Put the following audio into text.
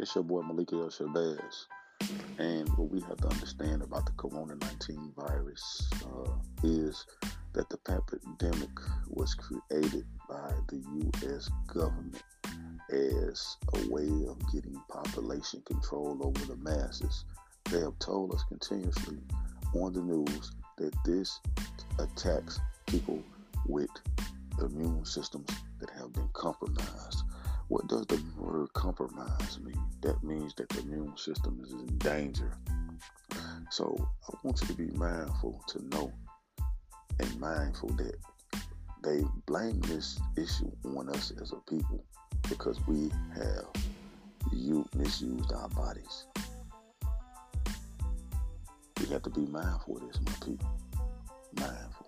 It's your boy Malika El Shabazz. And what we have to understand about the Corona 19 virus uh, is that the pandemic was created by the U.S. government as a way of getting population control over the masses. They have told us continuously on the news that this attacks people with immune systems that have been compromised. What does the word compromise mean? That means that the immune system is in danger. So I want you to be mindful to know and mindful that they blame this issue on us as a people because we have you misused our bodies. We have to be mindful of this, my people. Mindful.